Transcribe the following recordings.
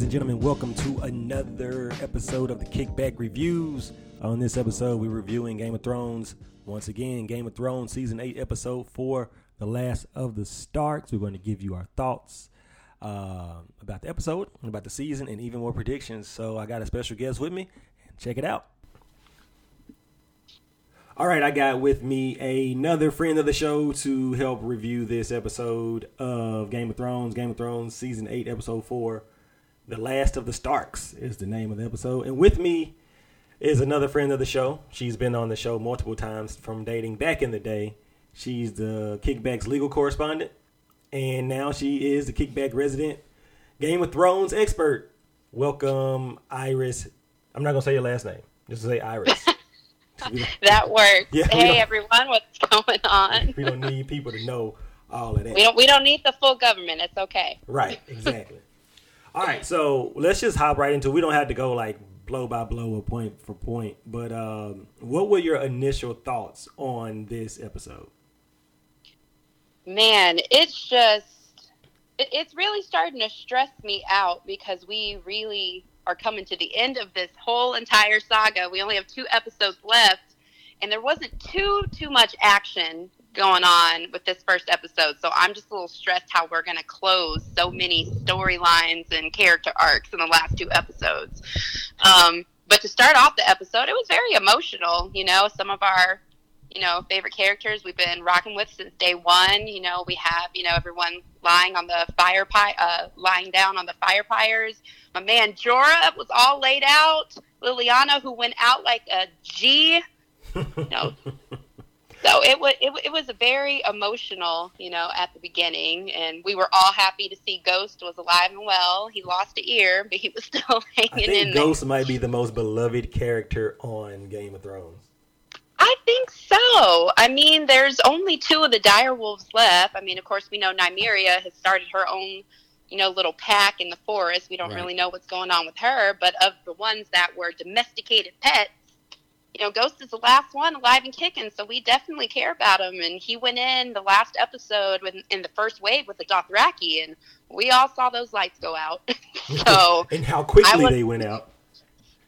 Ladies and gentlemen, welcome to another episode of the Kickback Reviews. On this episode, we're reviewing Game of Thrones. Once again, Game of Thrones Season 8, Episode 4, The Last of the Starks. We're going to give you our thoughts uh, about the episode, about the season, and even more predictions. So I got a special guest with me. Check it out. All right, I got with me another friend of the show to help review this episode of Game of Thrones. Game of Thrones, season eight, episode four. The Last of the Starks is the name of the episode. And with me is another friend of the show. She's been on the show multiple times from dating back in the day. She's the Kickback's legal correspondent. And now she is the Kickback resident Game of Thrones expert. Welcome, Iris. I'm not going to say your last name, just say Iris. that works. Yeah, hey everyone, what's going on? we don't need people to know all of that. We don't we don't need the full government. It's okay. Right, exactly. All right, so let's just hop right into. We don't have to go like blow by blow or point for point, but um, what were your initial thoughts on this episode? Man, it's just it, it's really starting to stress me out because we really are coming to the end of this whole entire saga. We only have two episodes left, and there wasn't too too much action going on with this first episode. So I'm just a little stressed how we're going to close so many storylines and character arcs in the last two episodes. Um, but to start off the episode, it was very emotional. You know, some of our you know, favorite characters we've been rocking with since day one. You know, we have, you know, everyone lying on the fire pie, uh, lying down on the fire pyres. My man Jorah was all laid out. Liliana, who went out like a G. You know, so it was it, it was a very emotional, you know, at the beginning, and we were all happy to see Ghost was alive and well. He lost an ear, but he was still I hanging in think there. Ghost might be the most beloved character on Game of Thrones. I think so. I mean, there's only two of the dire wolves left. I mean, of course, we know Nymeria has started her own, you know, little pack in the forest. We don't Right. really know what's going on with her, but of the ones that were domesticated pets, you know, Ghost is the last one alive and kicking, so we definitely care about him. And he went in the last episode with, in the first wave with the Dothraki, and we all saw those lights go out. so and how quickly was- they went out.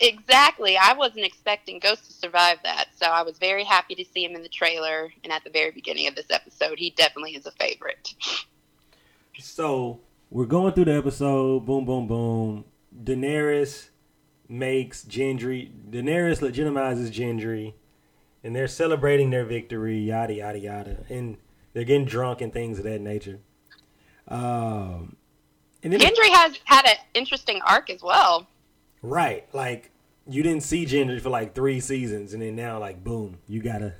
Exactly. I wasn't expecting Ghost to survive that, so I was very happy to see him in the trailer and at the very beginning of this episode. He definitely is a favorite. So we're going through the episode. Boom, boom, boom. Daenerys makes Gendry. Daenerys legitimizes Gendry, and they're celebrating their victory. Yada yada yada, and they're getting drunk and things of that nature. Um, and then Gendry has had an interesting arc as well. right, like you didn't see Gendry for like three seasons, and then now like boom, you gotta.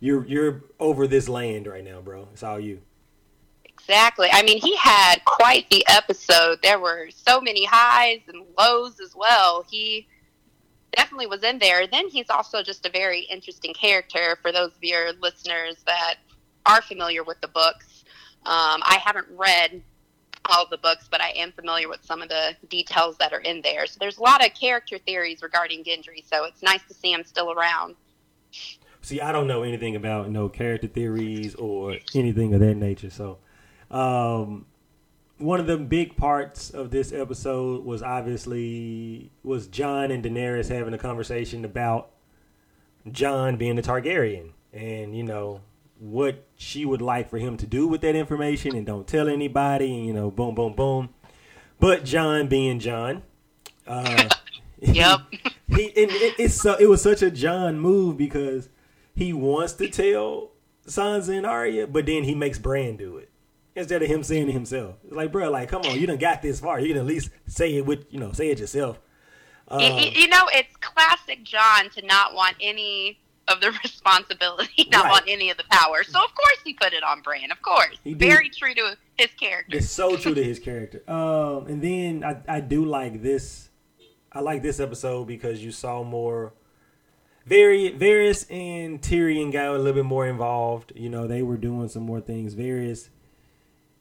You're you're over this land right now, bro. It's all you. Exactly. I mean, he had quite the episode. There were so many highs and lows as well. He definitely was in there. Then he's also just a very interesting character for those of your listeners that are familiar with the books. Um, I haven't read all the books, but I am familiar with some of the details that are in there. So there's a lot of character theories regarding Gendry. So it's nice to see him still around. See, I don't know anything about no character theories or anything of that nature. So, um, one of the big parts of this episode was obviously was Jon and Daenerys having a conversation about Jon being a Targaryen, and you know what she would like for him to do with that information, and don't tell anybody. And, you know, boom, boom, boom. But Jon being Jon, uh, Yep. he and it, it's so it was such a Jon move because he wants to tell Sansa and Arya, but then he makes Bran do it instead of him saying it himself. It's like, bro, like, come on, you done got this far. You can at least say it with, you know, say it yourself. Y- y- you know, it's classic Jon to not want any of the responsibility, not Right. want any of the power. So of course he put it on Bran. Of course, He did. very true to his character. It's so true to his character. Um, and then I, I do like this. I like this episode because you saw more. Very Varys and Tyrion got a little bit more involved. You know, they were doing some more things. Varys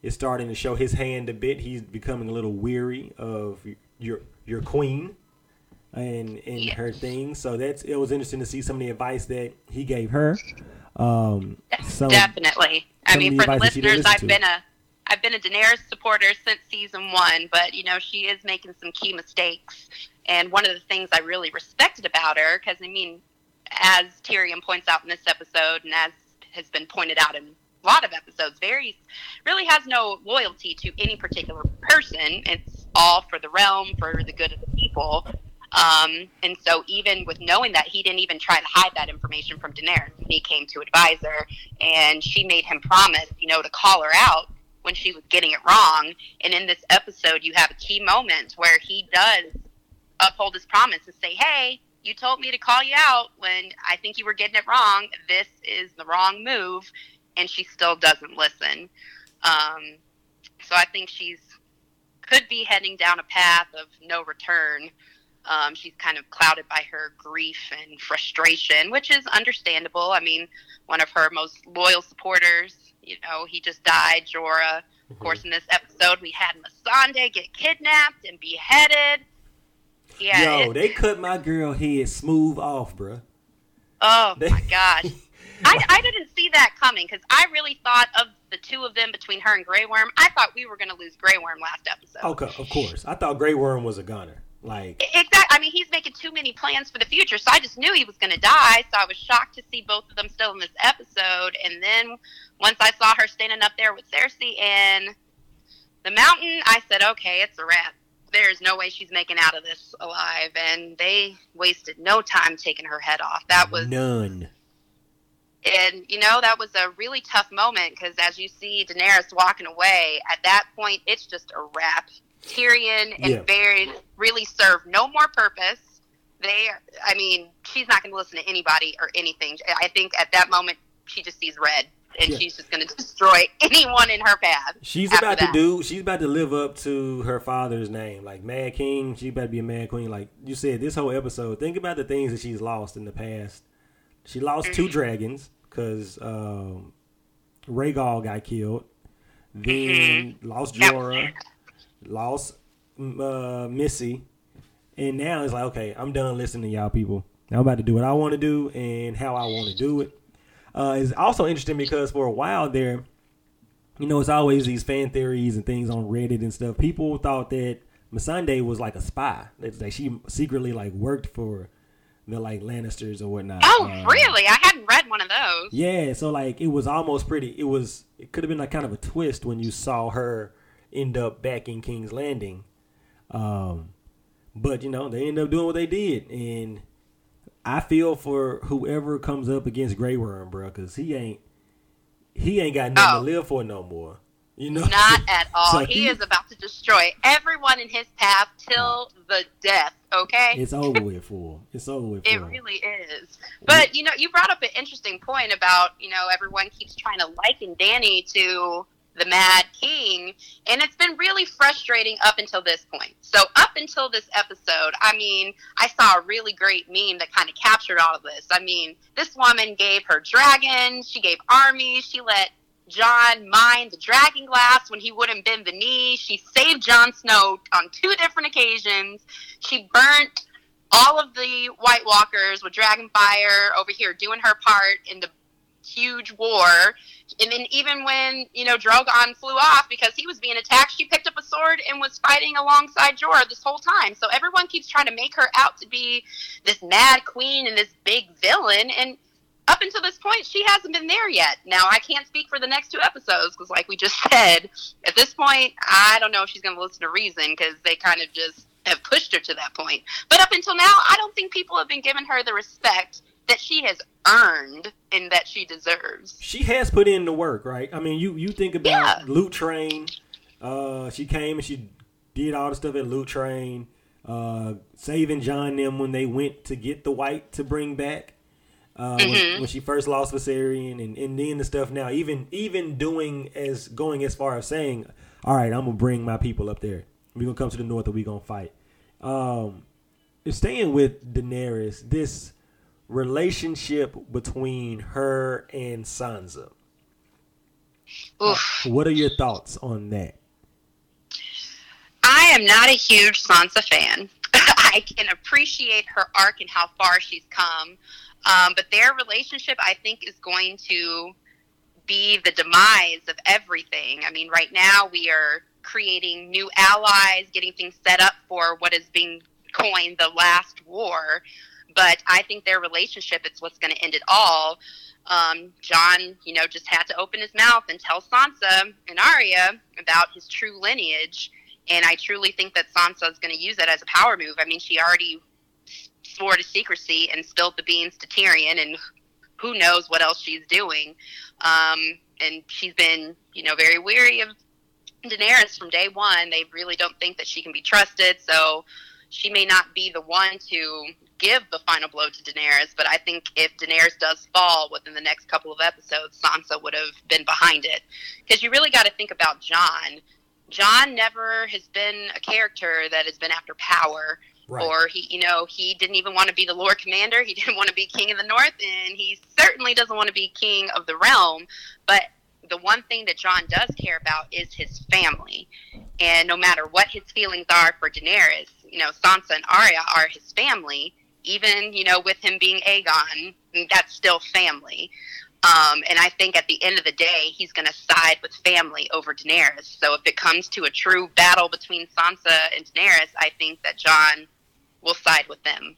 is starting to show his hand a bit. He's becoming a little weary of your your queen and and Yeah. her things. So that's it was interesting to see some of the advice that he gave her. Um, some, Definitely. I mean, for the advice that she didn't listeners, I've to. been a I've been a Daenerys supporter since season one, but you know she is making some key mistakes. And one of the things I really respected about her, because I mean, as Tyrion points out in this episode, and as has been pointed out in lot of episodes, Varys really has no loyalty to any particular person. It's all for the realm, for the good of the people. Um, and so, even with knowing that, he didn't even try to hide that information from Daenerys. He came to advise her, and she made him promise, you know, to call her out when she was getting it wrong. And in this episode, you have a key moment where he does uphold his promise and say, "Hey, you told me to call you out when I think you were getting it wrong. This is the wrong move," and she still doesn't listen. Um, so I think she's could be heading down a path of no return. Um, she's kind of clouded by her grief and frustration, which is understandable. I mean, one of her most loyal supporters, you know, he just died, Jorah. Of Mm-hmm. course, in this episode, we had Missandei get kidnapped and beheaded. Yeah. Yo, it- they cut my girl head smooth off, bruh. oh They- my gosh. I, I didn't see that coming because I really thought of the two of them between her and Grey Worm. I thought we were going to lose Grey Worm last episode. Okay, of course. I thought Grey Worm was a gunner. Like, Exactly. I mean, he's making too many plans for the future, so I just knew he was going to die. So I was shocked to see both of them still in this episode. And then once I saw her standing up there with Cersei in the mountain, I said, "Okay, it's a wrap. There's no way she's making out of this alive." And they wasted no time taking her head off. That was none. And you know that was a really tough moment because as you see Daenerys walking away, at that point it's just a wrap. Tyrion and Yeah. Varys really serve no more purpose. They, I mean, she's not going to listen to anybody or anything. I think at that moment she just sees red, and Yeah. she's just going to destroy anyone in her path. She's about that. to do. She's about to live up to her father's name, like Mad King. She about to be a Mad Queen. Like you said, this whole episode. Think about the things that she's lost in the past. She lost Mm-hmm. two dragons because um, Rhaegal got killed. Then lost Mm-hmm. Was Jorah, lost mm, uh, Missy, and now it's like, okay, I'm done listening to y'all people. I'm about to do what I want to do and how I want to do it. Uh, it's also interesting because for a while there, you know, it's always these fan theories and things on Reddit and stuff. People thought that Missandei was like a spy. That like she secretly like worked for the like Lannisters or whatnot. Oh, Uh, really? I hadn't read one of those. Yeah, so like it was almost pretty. It was. It could have been like kind of a twist when you saw her end up back in King's Landing. Um, but you know they end up doing what they did, and I feel for whoever comes up against Grey Worm, bro, because he ain't he ain't got nothing Oh. to live for no more. You know, Not at all. So he is about to destroy everyone in his path till the death. Okay. It's over with for. It's over with. For It him. really is. But you know, you brought up an interesting point about you know everyone keeps trying to liken Dany to the Mad King, and it's been really frustrating up until this point. So up until this episode, I mean, I saw a really great meme that kind of captured all of this. I mean, this woman gave her dragon, she gave armies, she let Jon mine the dragon glass when he wouldn't bend the knee. She saved Jon Snow on two different occasions. She burnt all of the White Walkers with dragon fire over here doing her part in the huge war. And then even when, you know, Drogon flew off because he was being attacked, she picked up a sword and was fighting alongside Jorah this whole time. So everyone keeps trying to make her out to be this mad queen and this big villain. And up until this point, she hasn't been there yet. Now, I can't speak for the next two episodes because, like we just said, at this point, I don't know if she's going to listen to reason because they kind of just have pushed her to that point. But up until now, I don't think people have been giving her the respect that she has earned and that she deserves. she has put in the work, right? I mean, you you think about Yeah. Loot Train. Uh, she came and she did all the stuff at Loot Train, uh, saving Jon them when they went to get the white to bring back. Uh, when, Mhm. when she first lost Viserion, and, and then the stuff now, even even doing as going as far as saying, "All right, I'm gonna bring my people up there. We're gonna come to the north, and we're gonna fight." Um, staying with Daenerys, this relationship between her and Sansa. Oof. What are your thoughts on that? I am not a huge Sansa fan. I can appreciate her arc and how far she's come. Um, but their relationship, I think, is going to be the demise of everything. I mean, right now we are creating new allies, getting things set up for what is being coined the last war. But I think their relationship is what's going to end it all. Um, Jon, you know, just had to open his mouth and tell Sansa and Arya about his true lineage. And I truly think that Sansa is going to use that as a power move. I mean, she already swore to secrecy and spilled the beans to Tyrion, and who knows what else she's doing. Um, and she's been, you know, very weary of Daenerys from day one. They really don't think that she can be trusted, so she may not be the one to give the final blow to Daenerys. But I think if Daenerys does fall within the next couple of episodes, Sansa would have been behind it. Because you really got to think about Jon. Jon never has been a character that has been after power. Right. Or he, you know, he didn't even want to be the Lord Commander. He didn't want to be King of the North, and he certainly doesn't want to be King of the Realm. But the one thing that Jon does care about is his family. And no matter what his feelings are for Daenerys, you know, Sansa and Arya are his family. Even, you know, with him being Aegon, that's still family. Um, and I think at the end of the day, he's going to side with family over Daenerys. So if it comes to a true battle between Sansa and Daenerys, I think that Jon will side with them.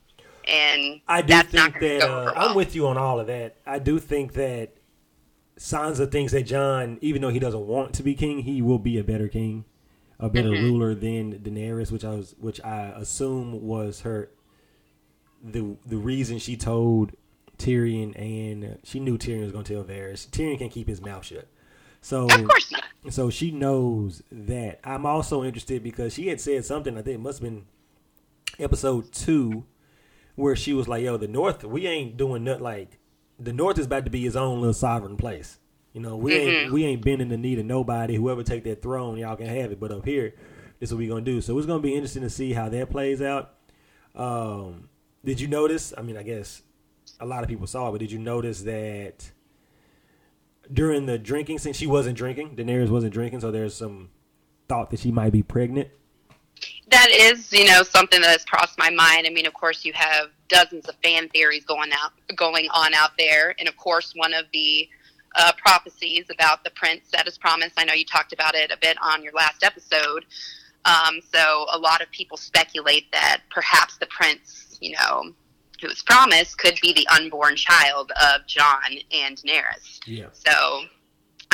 And I do think that uh, well. I'm with you on all of that. I do think that Sansa thinks that Jon, even though he doesn't want to be king, he will be a better king, a better mm-hmm. ruler than Daenerys, which I was, which I assume was her the the reason she told Tyrion, and she knew Tyrion was going to tell Varys. Tyrion can keep his mouth shut. So, of course not. So she knows that. I'm also interested because she had said something. I think it must have been episode two, where she was like, "Yo, the North, we ain't doing nothing like." the North is about to be his own little sovereign place. You know, we mm-hmm. ain't we ain't bending the knee to nobody. Whoever take that throne, y'all can have it. But up here, this is what we gonna do. So it's gonna be interesting to see how that plays out. Um, did you notice? I mean, I guess a lot of people saw it, but did you notice that during the drinking since she wasn't drinking. Daenerys wasn't drinking, so there's some thought that she might be pregnant. That is, you know, something that has crossed my mind. I mean, of course, you have dozens of fan theories going out, going on out there, and of course, one of the uh, prophecies about the prince that is promised. I know you talked about it a bit on your last episode. Um, so a lot of people speculate that perhaps the prince, you know, who was promised, could be the unborn child of Jon and Daenerys. Yeah. So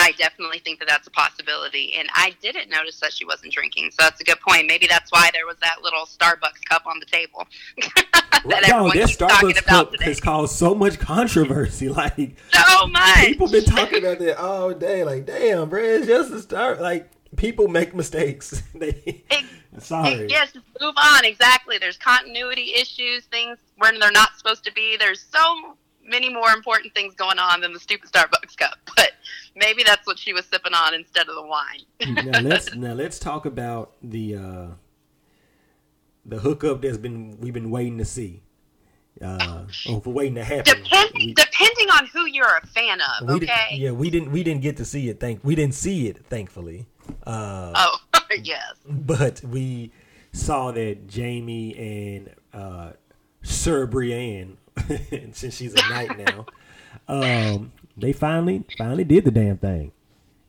I definitely think that that's a possibility. And I didn't notice that she wasn't drinking. So that's a good point. Maybe that's why there was that little Starbucks cup on the table. that no, that Starbucks cup today. has caused so much controversy. Like, so much. People been talking about that all day. Like, damn, bro, it's just a start. Like, people make mistakes. they, it, sorry. It, yes, move on. Exactly. There's continuity issues, things where they're not supposed to be. There's so many more important things going on than the stupid Starbucks cup. But maybe that's what she was sipping on instead of the wine. now let's now let's talk about the uh, the hookup that's been we've been waiting to see. Uh, oh, for waiting to happen. Depending, we, depending on who you're a fan of, okay? yeah, we didn't we didn't get to see it. Thank we didn't see it, thankfully. Uh, oh yes. But we saw that Jaime and uh, Sir Brienne since she's a knight now. Um, they finally finally did the damn thing.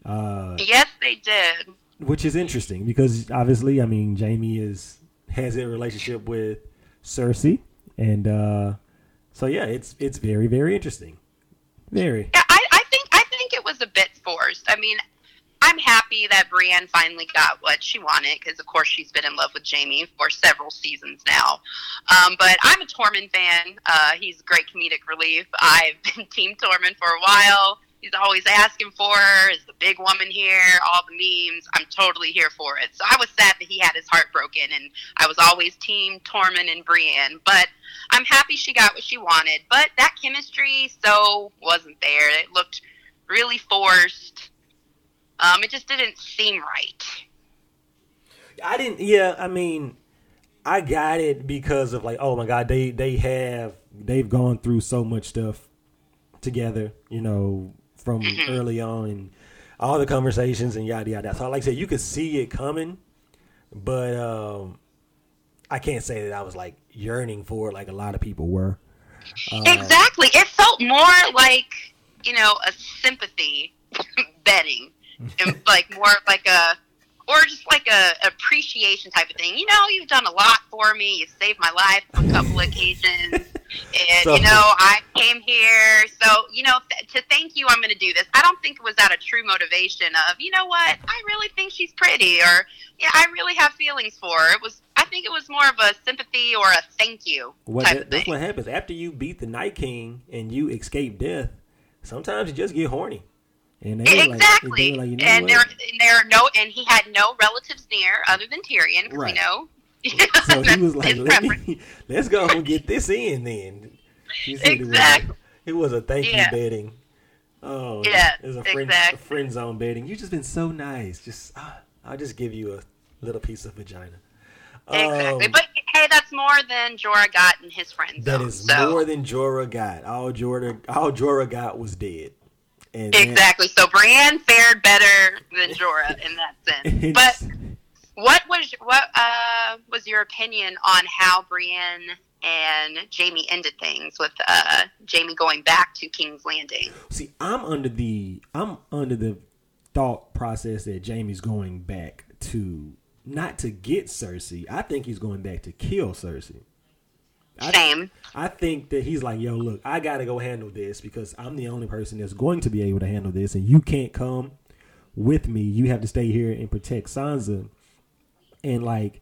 Uh, yes, they did. Which is interesting because obviously, I mean, Jaime is has a relationship with Cersei, and uh, so yeah, it's it's very very interesting. Very. Yeah, I, I think I think it was a bit forced. I mean, I'm happy that Brienne finally got what she wanted because, of course, she's been in love with Jaime for several seasons now. Um, but I'm a Tormund fan. Uh, he's great comedic relief. I've been Team Tormund for a while. He's always asking for her. Is the big woman here? All the memes. I'm totally here for it. So I was sad that he had his heart broken, and I was always Team Tormund and Brienne. But I'm happy she got what she wanted. But that chemistry so wasn't there. It looked really forced um, it just didn't seem right. I didn't. Yeah, I mean, I got it because of like, oh my god, they they have they've gone through so much stuff together, you know, from mm-hmm. early on and all the conversations and yada yada. So, like I said, you could see it coming, but um, I can't say that I was like yearning for it like a lot of people were. Uh, exactly, it felt more like you know a sympathy betting, and like more of like a or just like a appreciation type of thing. You know, you've done a lot for me. You saved my life on a couple occasions, and So- you know I came here. So you know, th- to thank you, I'm going to do this. I don't think it was out of true motivation of you know what I really think she's pretty, or yeah, I really have feelings for her. It was. I think it was more of a sympathy or a thank you Well, type that, of that's what happens after you beat the Night King and you escape death. Sometimes you just get horny, and they were like- exactly. they like, you know and there, and there are no, and he had no relatives near other than Tyrion. 'cause Right. We know. So he was like, Let me, "Let's go and get this in." Then he said Exactly. it was a, it was a thank Yeah. you betting. Oh, Yeah, it was a friend, exactly. a friend zone betting. You've just been so nice. Just ah, I'll just give you a little piece of vagina. Exactly. Um, but hey, that's more than Jorah got in his friend that zone. is so. more than Jorah got. All Jorah, all Jorah got was dead. And Exactly. So Brienne fared better than Jorah in that sense. But what was what uh, was your opinion on how Brienne and Jaime ended things with uh, Jaime going back to King's Landing? See, I'm under the I'm under the thought process that Jaime's going back to not to get Cersei. I think he's going back to kill Cersei. I, Same. I think that he's like, yo, look, I gotta go handle this because I'm the only person that's going to be able to handle this, and you can't come with me. You have to stay here and protect Sansa. And like,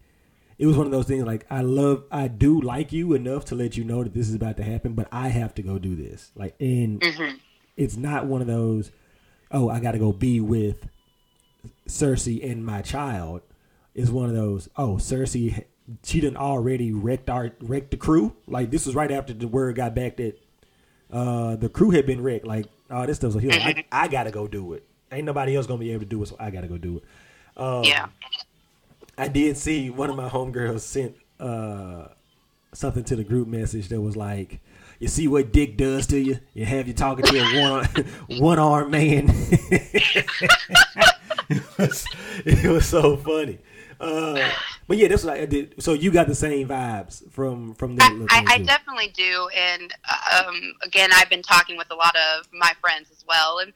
it was one of those things. Like, I love, I do like you enough to let you know that this is about to happen, but I have to go do this. Like, and hmm it's not one of those oh i gotta go be with cersei and my child it's one of those oh cersei she done already wrecked our wrecked the crew like this was right after the word got back that uh the crew had been wrecked like oh this stuff so he was like, I, I gotta go do it ain't nobody else gonna be able to do it so i gotta go do it um, Yeah. I did see one of my homegirls sent uh, something to the group message that was like, "You see what Dick does to you? You have you talking to a one one armed man." it, was, it was so funny. Uh, but yeah, that's what I did. So you got the same vibes from from that. I, I, I definitely do, and um, again, I've been talking with a lot of my friends as well, and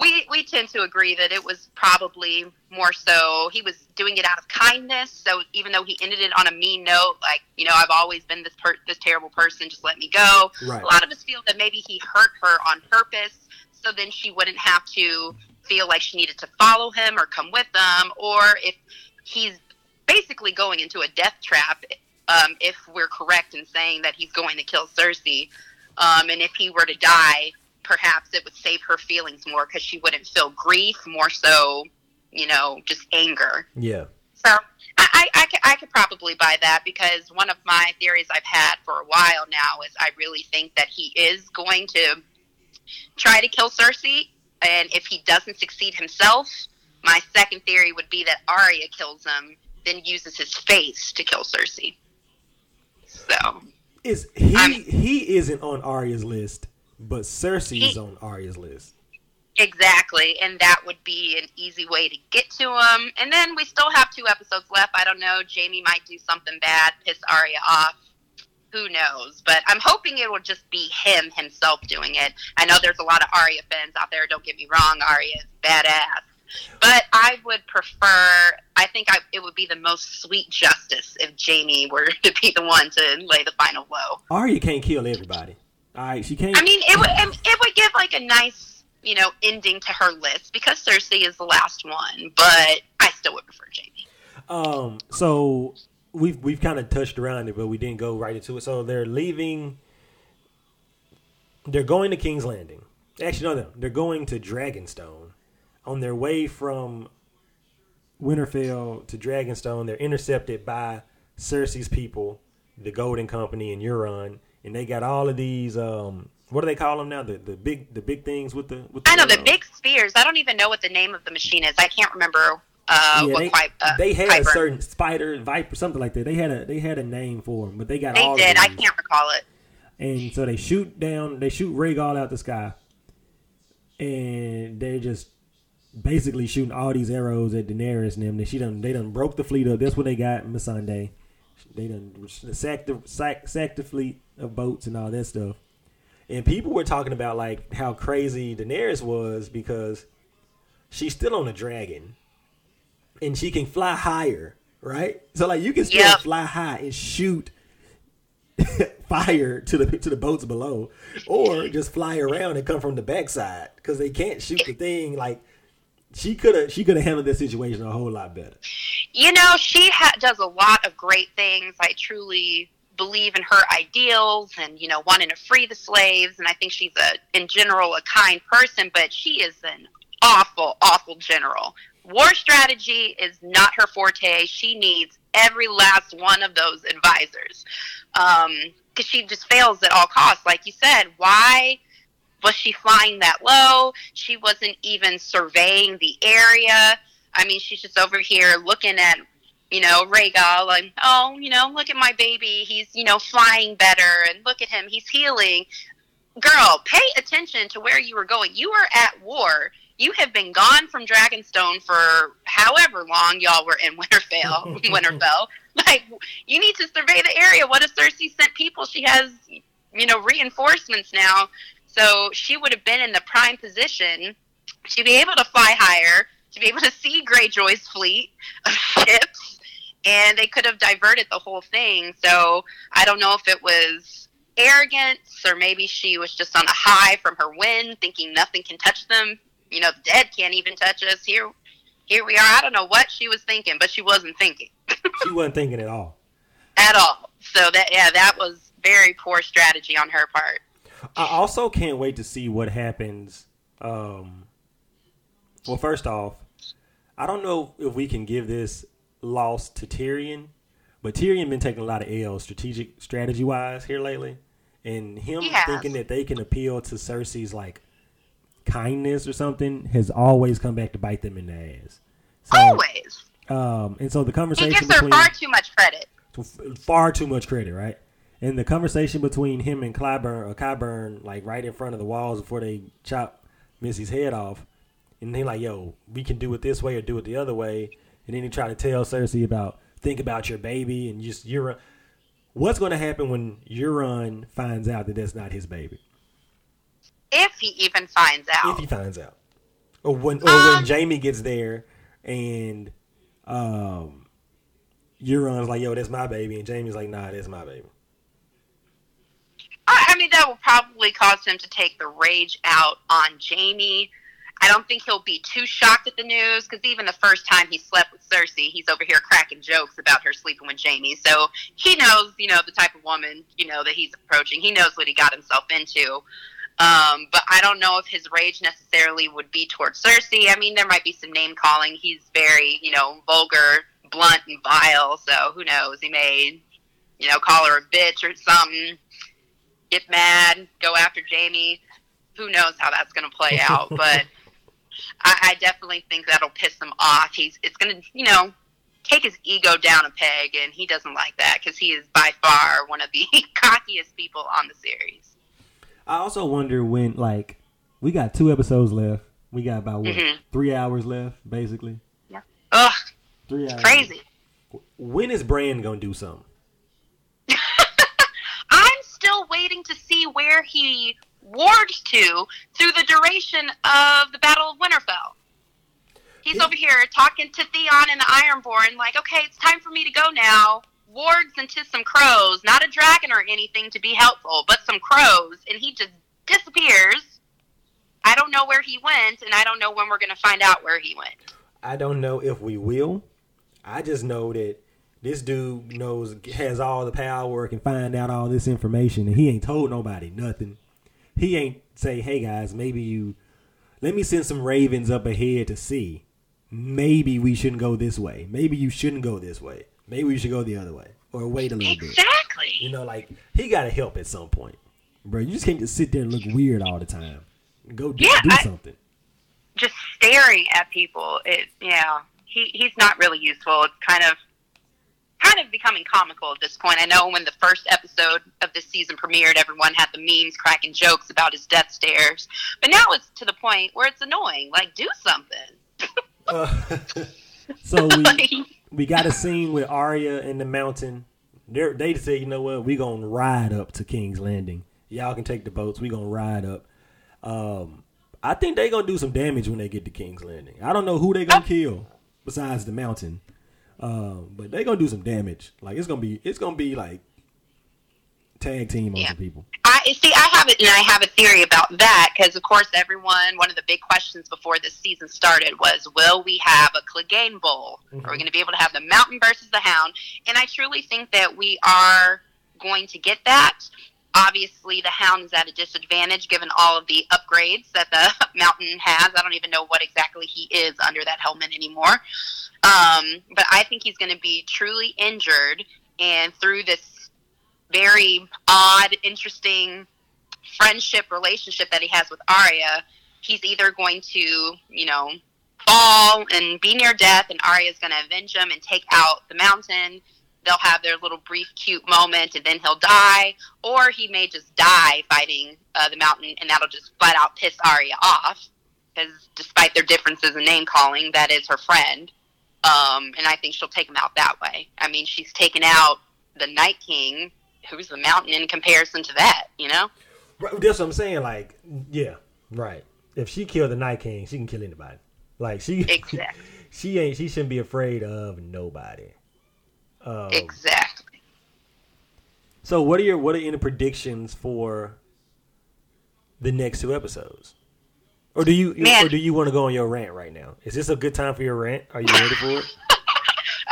we we tend to agree that it was probably more so he was doing it out of kindness. So even though he ended it on a mean note, like you know, I've always been this per- this terrible person, just let me go. Right. A lot of us feel that maybe he hurt her on purpose, so then she wouldn't have to feel like she needed to follow him or come with them, or if he's basically going into a death trap um, if we're correct in saying that he's going to kill Cersei. Um, and if he were to die, perhaps it would save her feelings more because she wouldn't feel grief, more so, you know, just anger. Yeah. So I, I, I, could, I could probably buy that because one of my theories I've had for a while now is I really think that he is going to try to kill Cersei. And if he doesn't succeed himself, my second theory would be that Arya kills him, then uses his face to kill Cersei. So Is he I'm- he isn't on Arya's list, but Cersei is on Arya's list. Exactly, and that would be an easy way to get to him. And then we still have two episodes left. I don't know. Jaime might do something bad, piss Arya off. Who knows? But I'm hoping it will just be him himself doing it. I know there's a lot of Arya fans out there. Don't get me wrong. Arya is badass. But I would prefer. I think I, it would be the most sweet justice if Jaime were to be the one to lay the final blow. Arya can't kill everybody. All right, she can't. I mean, it would it would give like a nice, you know, ending to her list because Cersei is the last one, but I still would prefer Jaime. Um, so we've we've kind of touched around it, but we didn't go right into it. So they're leaving. They're going to King's Landing. Actually, no, no, they're going to Dragonstone. On their way from Winterfell to Dragonstone, they're intercepted by Cersei's people, the Golden Company and Euron, and they got all of these. Um, what do they call them now? The the big the big things with the. With I know the uh, big spears. I don't even know what the name of the machine is. I can't remember uh, yeah, what they, quite. Uh, they had a certain spider, viper, something like that. They had a they had a name for them, but they got They all. did. Of I can't recall it. And so they shoot down, they shoot Rhaegal out the sky, and they're just basically shooting all these arrows at Daenerys and them. That she done, they done broke the fleet up. That's what they got, Missandei. They done sacked the sack, sacked the fleet of boats and all that stuff. And people were talking about like how crazy Daenerys was because she's still on a dragon, and she can fly higher, right? So like you can still fly high and shoot fire to the to the boats below, or just fly around and come from the backside because they can't shoot the thing. Like she could have she could have handled this situation a whole lot better. You know, she ha- does a lot of great things. I truly believe in her ideals and, you know, wanting to free the slaves. And I think she's, a, in general, a kind person, but she is an awful, awful general. War strategy is not her forte. She needs every last one of those advisors Um because she just fails at all costs. Like you said, why was she flying that low? She wasn't even surveying the area. I mean, she's just over here looking at, you know, Rhaegal and, oh, you know, look at my baby. He's, you know, flying better. And look at him. He's healing. Girl, pay attention to where you were going. You were at war. You have been gone from Dragonstone for however long y'all were in Winterfell. Winterfell. Like, you need to survey the area. What if Cersei sent people? She has, you know, reinforcements now. So she would have been in the prime position to be able to fly higher, to be able to see Greyjoy's fleet of ships, and they could have diverted the whole thing. So I don't know if it was arrogance or maybe she was just on a high from her win, thinking nothing can touch them. You know, the dead can't even touch us. Here, here we are. I don't know what she was thinking, but she wasn't thinking She wasn't thinking at all. at all. So that yeah, that was very poor strategy on her part. I also can't wait to see what happens. Um, well, first off, I don't know if we can give this loss to Tyrion, but Tyrion been taking a lot of L's strategic strategy wise here lately, and him thinking that they can appeal to Cersei's like kindness or something has always come back to bite them in the ass. So, Always, um, and so the he conversation gives her between far too much credit. far too much credit, right? And the conversation between him and Clyburn, or Clyburn, like right in front of the walls before they chop Missy's head off, and they like, "Yo, we can do it this way or do it the other way." And then he tried to tell Cersei about think about your baby and just Euron. What's going to happen when Euron finds out that that's not his baby? If he even finds out. If he finds out, or when or Um, when Jaime gets there and um, Euron's like, "Yo, that's my baby," and Jaime's like, "Nah, that's my baby." I, mean, that will probably cause him to take the rage out on Jaime. I don't think he'll be too shocked at the news because even the first time he slept with Cersei, he's over here cracking jokes about her sleeping with Jaime. So he knows, you know, the type of woman, you know, that he's approaching. He knows what he got himself into. Um, but I don't know if his rage necessarily would be towards Cersei. I mean, there might be some name calling. He's very, you know, vulgar, blunt, and vile. So who knows? He may, you know, call her a bitch or something get mad, go after Jaime. Who knows how that's going to play out? But I, I definitely think that'll piss him off. He's it's going to you know take his ego down a peg, and he doesn't like that because he is by far one of the cockiest people on the series. I also wonder when, like, we got two episodes left. We got about what Mhm. three hours left, basically. Yeah. Ugh, Three hours. crazy. When is Bran gonna do something? Still waiting to see where he wargs to through the duration of the Battle of Winterfell. He's Yeah. over here talking to Theon and the Ironborn, like, okay, it's time for me to go now. Wargs into some crows, not a dragon or anything to be helpful, but some crows, and he just disappears. I don't know where he went, and I don't know when we're going to find out where he went. I don't know if we will. I just know that this dude knows has all the power and can find out all this information, and he ain't told nobody nothing. He ain't say, "Hey guys, maybe you let me send some ravens up ahead to see. Maybe we shouldn't go this way. Maybe you shouldn't go this way. Maybe we should go the other way, or wait a little bit." Exactly. You know, like he got to help at some point, bro. You just can't just sit there and look weird all the time. Go do, Yeah, do I- something. just staring at people. It yeah, he he's not really useful. It's kind of kind of becoming comical at this point. I know when the first episode of this season premiered, everyone had the memes cracking jokes about his death stares, but now it's to the point where it's annoying. Like, do something. Uh, so we Like, we got a scene with Arya in the mountain. They're, they say, you know what, We're gonna ride up to King's Landing. Y'all can take the boats. We're gonna ride up. Um, I think they're gonna do some damage when they get to King's Landing. I don't know who they're gonna Oh. kill besides the mountain, um, but they gonna do some damage. Like it's gonna be it's gonna be like tag team on Yeah. some people. I see. I have it, and I have a theory about that because, of course, everyone. One of the big questions before this season started was, "Will we have a Clegane Bowl? Are we Mhm. going to be able to have the Mountain versus the Hound?" And I truly think that we are going to get that. Obviously, the Hound is at a disadvantage given all of the upgrades that the Mountain has. I don't even know what exactly he is under that helmet anymore. Um, but I think he's going to be truly injured, and through this very odd, interesting friendship relationship that he has with Arya, he's either going to, you know, fall and be near death, and Arya's going to avenge him and take out the mountain. They'll have their little brief, cute moment, and then he'll die, or he may just die fighting uh, the mountain, and that'll just flat out piss Arya off. Because despite their differences in name calling, that is her friend. Um, and I think she'll take him out that way. I mean, she's taken out the Night King, who's the mountain in comparison to that, you know? Right, that's what I'm saying. Like, yeah, right. If she killed the Night King, she can kill anybody. Like she, Exactly. she ain't. She shouldn't be afraid of nobody. Um, Exactly. So what are your what are any predictions for the next two episodes? Or do you Man. or do you want to go on your rant right now? Is this a good time for your rant? Are you ready for it?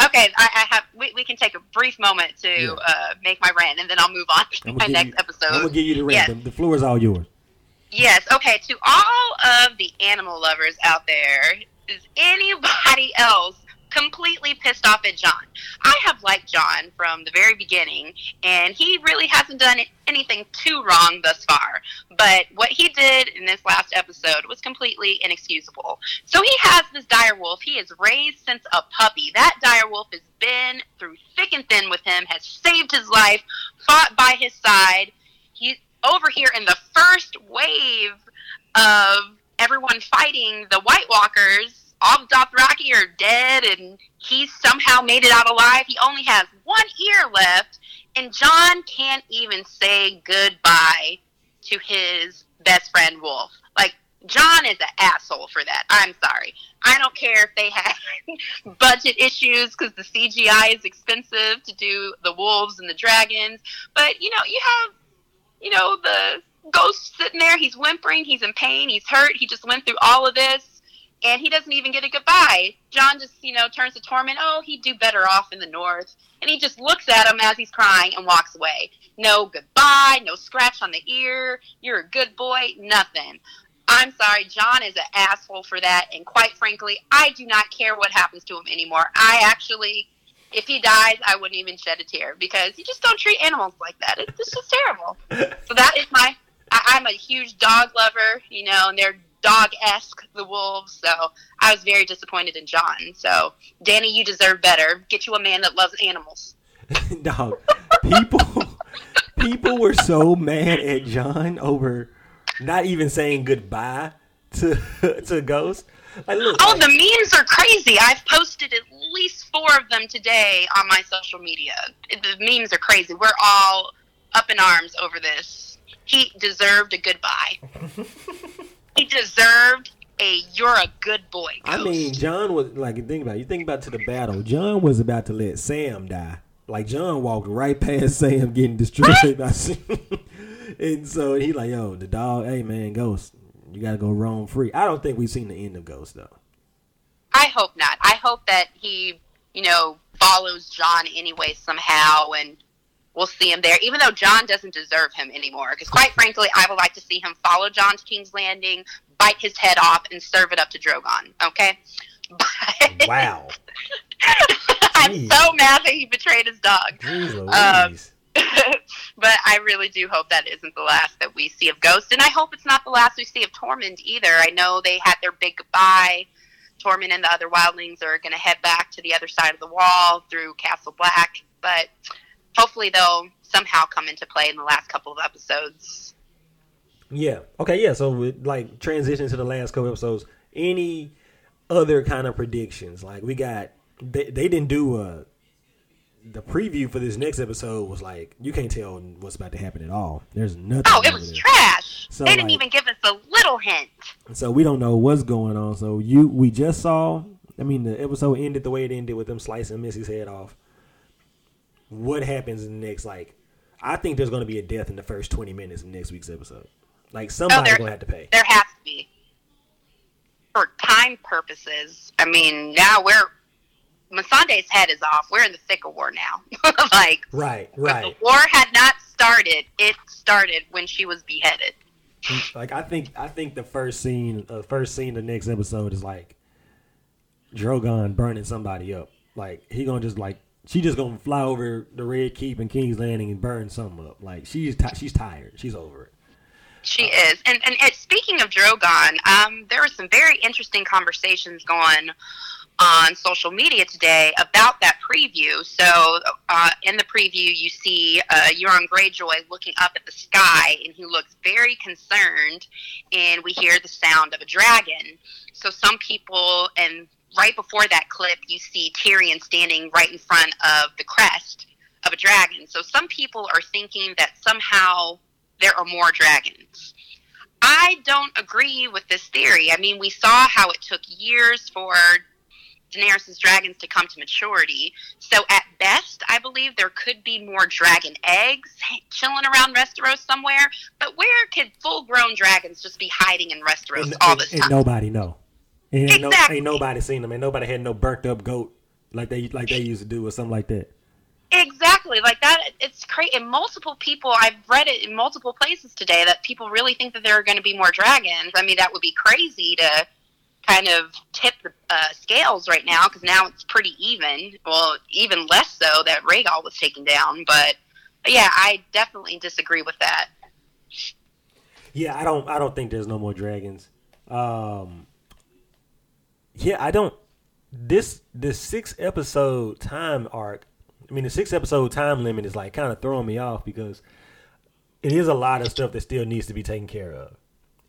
Okay, I, I have. We, we can take a brief moment to Yeah. uh, make my rant, and then I'll move on to my next you, episode. I'm gonna give you the rant. Yes. The, the floor is all yours. Yes. Okay. To all of the animal lovers out there, is anybody else completely pissed off at Jon? I have liked Jon from the very beginning, and he really hasn't done anything too wrong thus far. But what he did in this last episode was completely inexcusable. So he has this dire wolf. He is raised since a puppy. That dire wolf has been through thick and thin with him, has saved his life, fought by his side. He's over here in the first wave of everyone fighting the White Walkers. All the Dothraki are dead, and he's somehow made it out alive. He only has one ear left, and Jon can't even say goodbye to his best friend Wolf. Like Jon is an asshole for that. I'm sorry. I don't care if they have budget issues because the CGI is expensive to do the wolves and the dragons, but you know you have you know the ghost sitting there. He's whimpering. He's in pain. He's hurt. He just went through all of this. And he doesn't even get a goodbye. Jon just, you know, turns to Tormund. Oh, he'd do better off in the north. And he just looks at him as he's crying and walks away. No goodbye, no scratch on the ear. You're a good boy, nothing. I'm sorry, Jon is an asshole for that. And quite frankly, I do not care what happens to him anymore. I actually, if he dies, I wouldn't even shed a tear because you just don't treat animals like that. It's just terrible. so that is my, I, I'm a huge dog lover, you know, and they're dog esque, the wolves. So I was very disappointed in Jon. So, Dany, you deserve better. Get you a man that loves animals. Dog, people people were so mad at Jon over not even saying goodbye to to Ghost. Like, look, Oh, like, the memes are crazy. I've posted at least four of them today on my social media. The memes are crazy. We're all up in arms over this. He deserved a goodbye. He deserved a "you're a good boy." I mean, Jon was like, you think about it. You think about to the battle. Jon was about to let Sam die. Like Jon walked right past Sam getting destroyed by Sam. and so he like, yo, the dog. Hey man, Ghost, you gotta go roam free. I don't think we've seen the end of Ghost though. I hope not. I hope that he, you know, follows Jon anyway somehow, and we'll see him there. Even though Jon doesn't deserve him anymore, because quite frankly, I would like to see him follow Jon to King's Landing, bite his head off, and serve it up to Drogon. Okay. But Wow. I'm so mad that he betrayed his dog. Um, but I really do hope that isn't the last that we see of Ghost, and I hope it's not the last we see of Tormund either. I know they had their big goodbye. Tormund and the other wildlings are going to head back to the other side of the wall through Castle Black, but hopefully they'll somehow come into play in the last couple of episodes. Yeah. Okay. Yeah. So we, like transition to the last couple episodes. Any other kind of predictions? Like we got they, they didn't do a the preview for this next episode was like you can't tell what's about to happen at all. There's nothing. Oh, it was there. trash. So, they didn't like- even give us a little hint. So we don't know what's going on. So you, we just saw. I mean, the episode ended the way it ended with them slicing Missy's head off. What happens in the next? Like, I think there's going to be a death in the first 20 minutes of next week's episode. Like somebody's there- going to have to pay. There has to be. For time purposes, I mean, now we're Missandei's head is off. We're in the thick of war now. like, Right, right. the war had not started, it started when she was beheaded. Like I think I think the first scene, uh, first scene of the next episode is like Drogon burning somebody up. Like he gonna just like she just gonna fly over the Red Keep and King's Landing and burn something up. Like she's ti she's tired. She's over it. She is. And, and and speaking of Drogon, um, there were some very interesting conversations going on social media today about that preview. So uh, in the preview, you see uh, Euron Greyjoy looking up at the sky, and he looks very concerned. And we hear the sound of a dragon. So some people, and right before that clip, you see Tyrion standing right in front of the crest of a dragon. So some people are thinking that somehow there are more dragons. I don't agree with this theory. I mean, we saw how it took years for Daenerys' dragons to come to maturity. So at best, I believe there could be more dragon eggs chilling around Westeros somewhere. But where could full-grown dragons just be hiding in Westeros And, all and- this and time? nobody know. And ain't, Exactly. no, ain't nobody seen them. Ain't nobody had no burnt up goat like they like they used to do or something like that. Exactly, like that. It's crazy. And multiple people, I've read it in multiple places today that people really think that there are going to be more dragons. I mean, that would be crazy to kind of tip the uh, scales right now because now it's pretty even. Well, even less so that Rhaegal was taken down. But, but yeah, I definitely disagree with that. Yeah, I don't I don't think there's no more dragons. Um Yeah, I don't this this six episode time arc I mean the six episode time limit is like kind of throwing me off because it is a lot of stuff that still needs to be taken care of.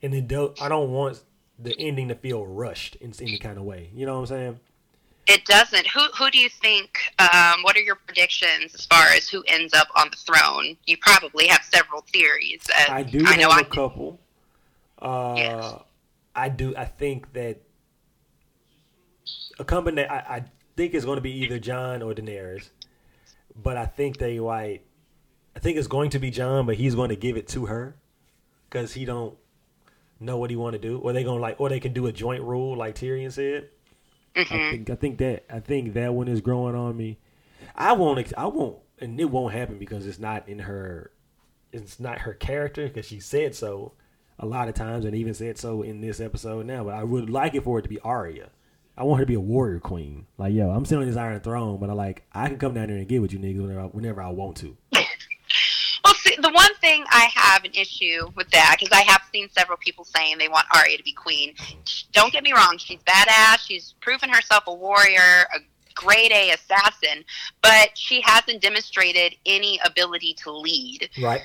And it do, I don't want the ending to feel rushed in any kind of way. You know what I'm saying? It doesn't. Who who do you think? Um, what are your predictions as far as who ends up on the throne? You probably have several theories. I do I have know a I couple. Uh, Yes. I do. I think that a combination. I, I think it's going to be either Jon or Daenerys, but I think they might. I think it's going to be Jon, but he's going to give it to her because he don't know what he want to do, or they gonna like, or they can do a joint rule like Tyrion said. I Mhm. think I think that I think that one is growing on me. I won't. I won't, and it won't happen because it's not in her. It's not her character because she said so a lot of times, and even said so in this episode now. But I would like it for it to be Arya. I want her to be a warrior queen. Like yo, I'm sitting on this Iron Throne, but I like I can come down there and get with you niggas whenever I, whenever I want to. Well, see, the one thing I have an issue with that because I have seen several people saying they want Arya to be queen. Don't get me wrong; she's badass. She's proven herself a warrior, a grade A assassin, but she hasn't demonstrated any ability to lead. Right.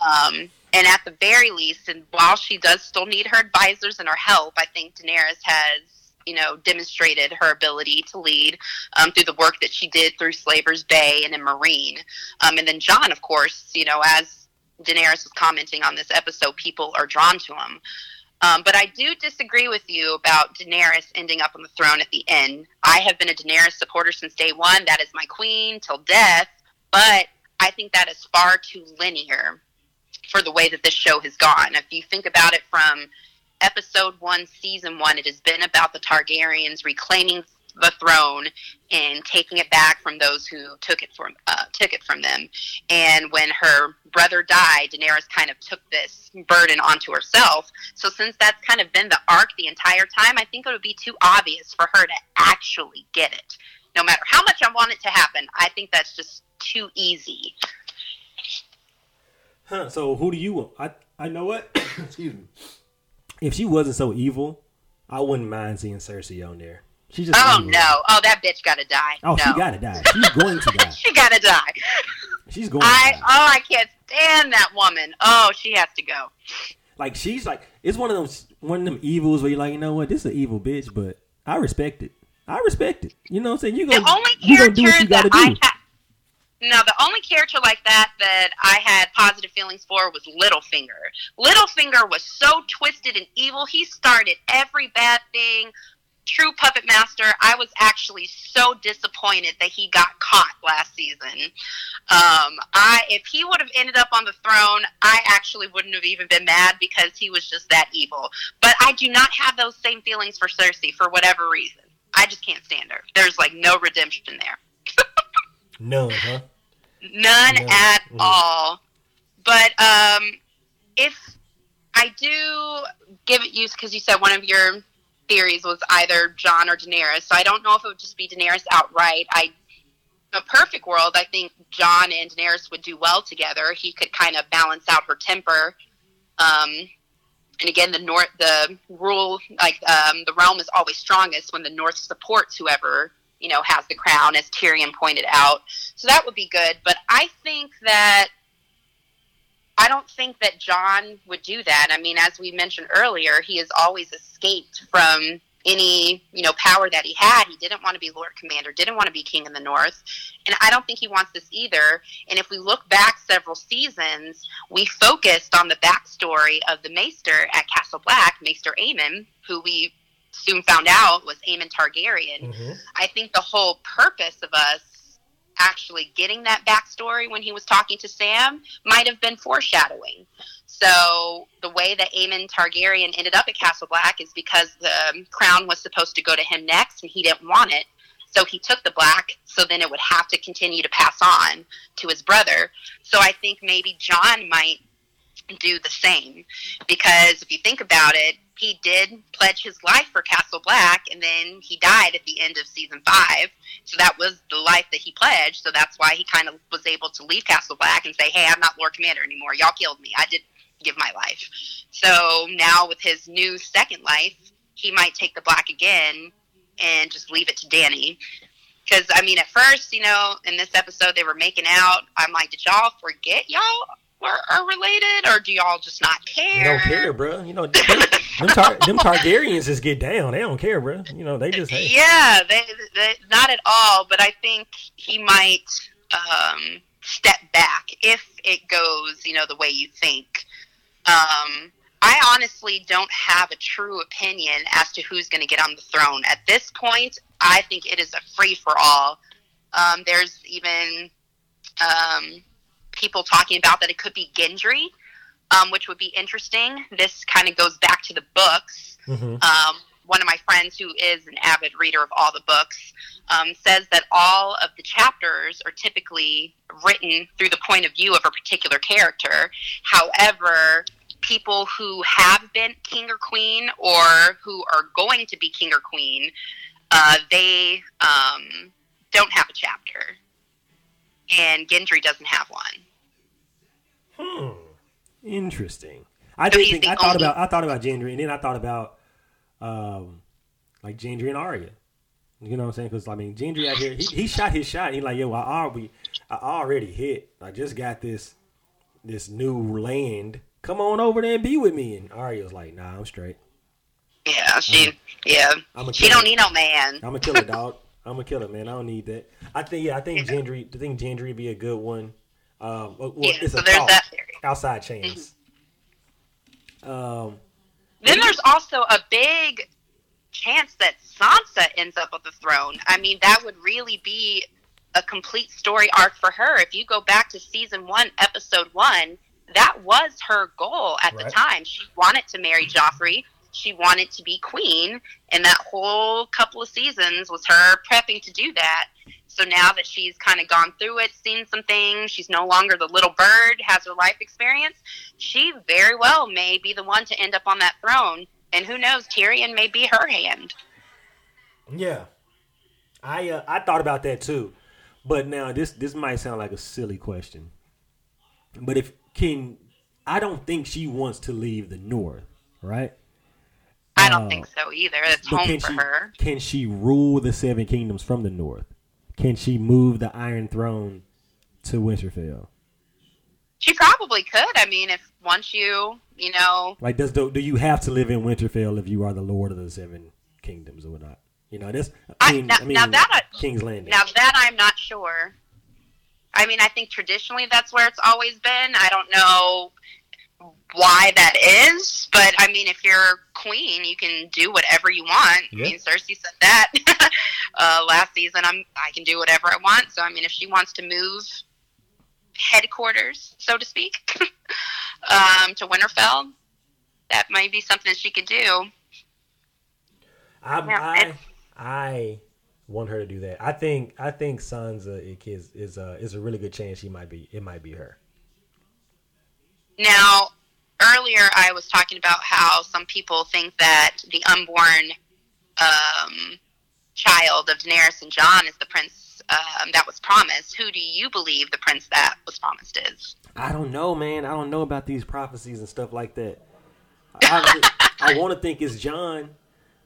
Um, and at the very least, and while she does still need her advisors and her help, I think Daenerys has, you know, demonstrated her ability to lead um, through the work that she did through Slaver's Bay and in Meereen. Um, and then Jon, of course, you know, as Daenerys was commenting on this episode, people are drawn to him. Um, but I do disagree with you about Daenerys ending up on the throne at the end. I have been a Daenerys supporter since day one. That is my queen till death. But I think that is far too linear for the way that this show has gone. If you think about it from episode one, season one, it has been about the Targaryens reclaiming the throne and taking it back from those who took it from uh, took it from them. And when her brother died, Daenerys kind of took this burden onto herself. So since that's kind of been the arc the entire time, I think it would be too obvious for her to actually get it. No matter how much I want it to happen, I think that's just too easy. Huh, so who do you want? I I know what. Excuse me. If she wasn't so evil, I wouldn't mind seeing Cersei on there. She just Oh no! Oh, that bitch gotta die. Oh, no. she gotta die. She's going to die. she gotta die. She's going I to die. oh, I can't stand that woman. Oh, she has to go. Like she's like it's one of those one of them evils where you're like, you know what, this is an evil bitch, but I respect it. I respect it. You know what I'm saying? You The gonna only you gonna do what character you gotta that I do. ha- No, the only character like that that I had positive feelings for was Littlefinger. Littlefinger was so twisted and evil. He started every bad thing. True puppet master. I was actually so disappointed that he got caught last season. Um, I if he would have ended up on the throne, I actually wouldn't have even been mad because he was just that evil. But I do not have those same feelings for Cersei for whatever reason. I just can't stand her. There's like no redemption there. None, huh? None None. at Mhm. all. But um, if I do give it use because you said one of your theories was either Jon or Daenerys, so I don't know if it would just be Daenerys outright. I, in a perfect world, I think Jon and Daenerys would do well together. He could kind of balance out her temper. Um, and again, the north, the rule, like um, the realm is always strongest when the north supports whoever you know has the crown, as Tyrion pointed out. So that would be good. But I think that I don't think that Jon would do that. I mean, as we mentioned earlier, he has always escaped from any you know power that he had. He didn't want to be Lord Commander, didn't want to be King in the North, and I don't think he wants this either. And if we look back several seasons, we focused on the backstory of the Maester at Castle Black, Maester Aemon, who we soon found out was Aemon Targaryen. hmm I think the whole purpose of us actually getting that backstory when he was talking to Sam might have been foreshadowing. So the way that Aemon Targaryen ended up at Castle Black is because the crown was supposed to go to him next, and he didn't want it. So he took the black, so then it would have to continue to pass on to his brother. So I think maybe Jon might do the same because if you think about it, he did pledge his life for Castle Black, and then he died at the end of season five. So that was the life that he pledged. So that's why he kind of was able to leave Castle Black and say, "Hey, I'm not Lord Commander anymore. Y'all killed me. I did give my life." So now with his new second life, he might take the black again and just leave it to Dany. Because I mean, at first, you know, in this episode they were making out. I'm like, did y'all forget y'all were are related, or do y'all just not care? Don't care, bro. You know, them, them, Tar- them Targaryens just get down. They don't care, bro. You know, they just hey. Yeah, they, they, not at all. But I think he might um, step back if it goes, you know, the way you think. Um, I honestly don't have a true opinion as to who's going to get on the throne at this point. I think it is a free for all. Um, there's even um, people talking about that it could be Gendry, um, which would be interesting. This kind of goes back to the books hmm um, one of my friends who is an avid reader of all the books um, says that all of the chapters are typically written through the point of view of a particular character. However, people who have been king or queen or who are going to be king or queen, uh, they um, don't have a chapter. And Gendry doesn't have one. Interesting. I So did think I thought about I thought about Gendry, and then I thought about um like Gendry and Arya. You know what I'm saying? Because I mean, Gendry out here, he, he shot his shot. He's like, yo, I already, I already hit. I just got this, this new land. Come on over there and be with me. And Arya's like, Nah, I'm straight. Yeah, she, yeah, I'm a she don't need no man. I'm a killer, dog. I'm going to kill a killer, man. I don't need that. I think, yeah, I think Gendry. I think Gendry would be a good one. Um, well, Yeah, it's so a there's thought. that. Outside chance. Um, Then there's also a big chance that Sansa ends up on the throne. I mean, that would really be a complete story arc for her. If you go back to season one, episode one, that was her goal at the time. She wanted to marry Joffrey. She wanted to be queen, and that whole couple of seasons was her prepping to do that. So now that she's kind of gone through it, seen some things, she's no longer the little bird, has her life experience. She very well may be the one to end up on that throne. And who knows, Tyrion may be her hand. Yeah, I uh, I thought about that too, but now this this might sound like a silly question, but if King I don't think she wants to leave the north, right? I don't Oh. think so either. It's home for she her. can she rule the seven kingdoms from the north? Can she move the Iron Throne to Winterfell? She probably could. I mean, if once you, you know, Like, does the, do you have to live in Winterfell if you are the Lord of the Seven Kingdoms or not? You know, this. I I- mean, now- I mean, now that I- King's Landing. now that I'm not sure. I mean, I think traditionally that's where it's always been. I don't know why that is, but I mean, if you're queen, you can do whatever you want. Yeah. I mean, Cersei said that uh, last season. I'm I can do whatever I want. So I mean, if she wants to move headquarters, so to speak, um, to Winterfell, that might be something she could do. I Yeah, I it's- I want her to do that. I think I think Sansa is is a is a really good chance she might be it might be her. Now, earlier I was talking about how some people think that the unborn um, child of Daenerys and Jon is the prince um, that was promised. Who do you believe the prince that was promised is? I don't know, man. I don't know about these prophecies and stuff like that. I, I want to think it's Jon,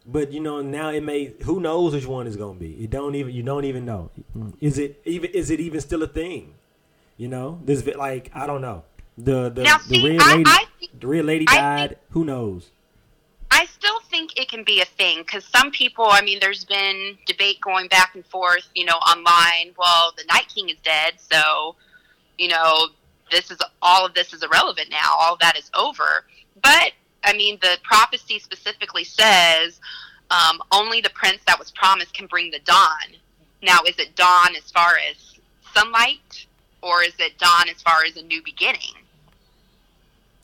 but you know now it may. Who knows which one is going to be? You don't even. You don't even know. Is it even? Is it even still a thing? You know, this like I don't know. The the, Now, the see, red lady. I think- the red lady died. think- Who knows? I still think it can be a thing because some people, I mean, there's been debate going back and forth, you know, online. Well, the Night King is dead, so, you know, this is all of this is irrelevant now. All that is over. But, I mean, the prophecy specifically says um, only the prince that was promised can bring the dawn. Now, is it dawn as far as sunlight, or is it dawn as far as a new beginning?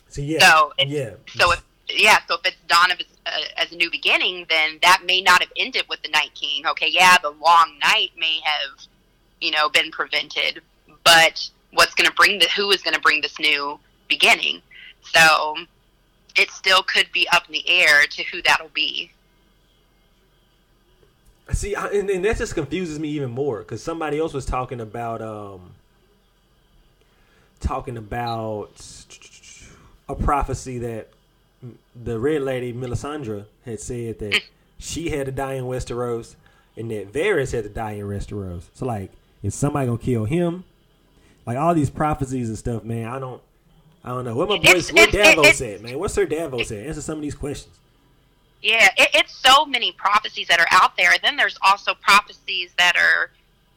So yeah, So yeah. So if yeah, so if it's dawn of uh, as a new beginning, then that may not have ended with the Night King. Okay, yeah, the long night may have, you know, been prevented, but what's going to bring the who is going to bring this new beginning? So it still could be up in the air to who that'll be. See, I, and, and that just confuses me even more because somebody else was talking about um, talking about a prophecy that the red lady Melisandre had said that she had to die in Westeros and that Varys had to die in Westeros. So like, is somebody gonna kill him? Like all these prophecies and stuff, man. I don't, I don't know. What my boy, It's- what Davos said, man. What's Sir Davos said? Answer some of these questions. Yeah, it, it's so many prophecies that are out there. And Then there's also prophecies that are,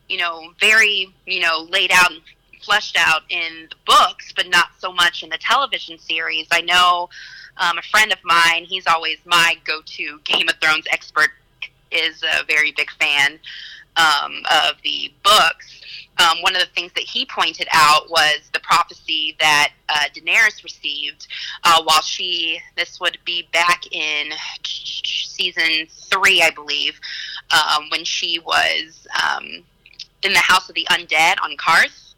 you know, very, you know, laid out fleshed out in the books, but not so much in the television series. I know um, a friend of mine, he's always my go to Game of Thrones expert, is a very big fan um, of the books. Um, one of the things that he pointed out was the prophecy that uh, Daenerys received uh, while she, this would be back in season three, I believe, um, when she was um, in the House of the Undead on Qarth.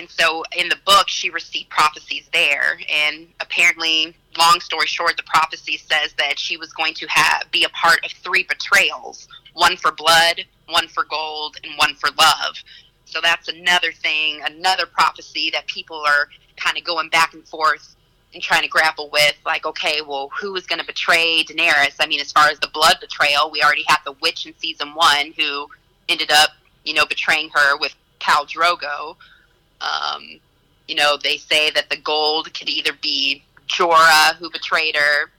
And so in the book, she received prophecies there. And apparently, long story short, the prophecy says that she was going to have be a part of three betrayals one for blood, one for gold, and one for love. So that's another thing, another prophecy that people are kind of going back and forth and trying to grapple with. Like, okay, well, who is going to betray Daenerys? I mean, as far as the blood betrayal, we already had the witch in season one who ended up, you know, betraying her with Khal Drogo. Um, you know, they say that the gold could either be Jorah, who betrayed her,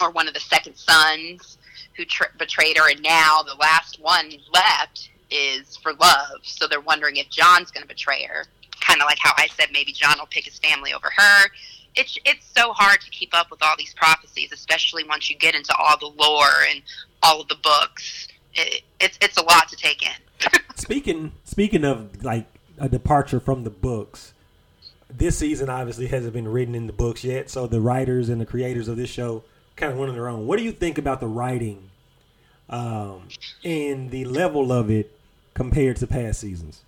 or one of the second sons who tr- betrayed her, and now the last one left is for love. So they're wondering if Jon's going to betray her. Kind of like how I said maybe Jon will pick his family over her. It's it's so hard to keep up with all these prophecies, especially once you get into all the lore and all of the books. It, it's it's a lot to take in. Speaking speaking of like a departure from the books, this season obviously hasn't been written in the books yet. So the writers and the creators of this show kind of went on their own. What do you think about the writing um, and the level of it compared to past seasons?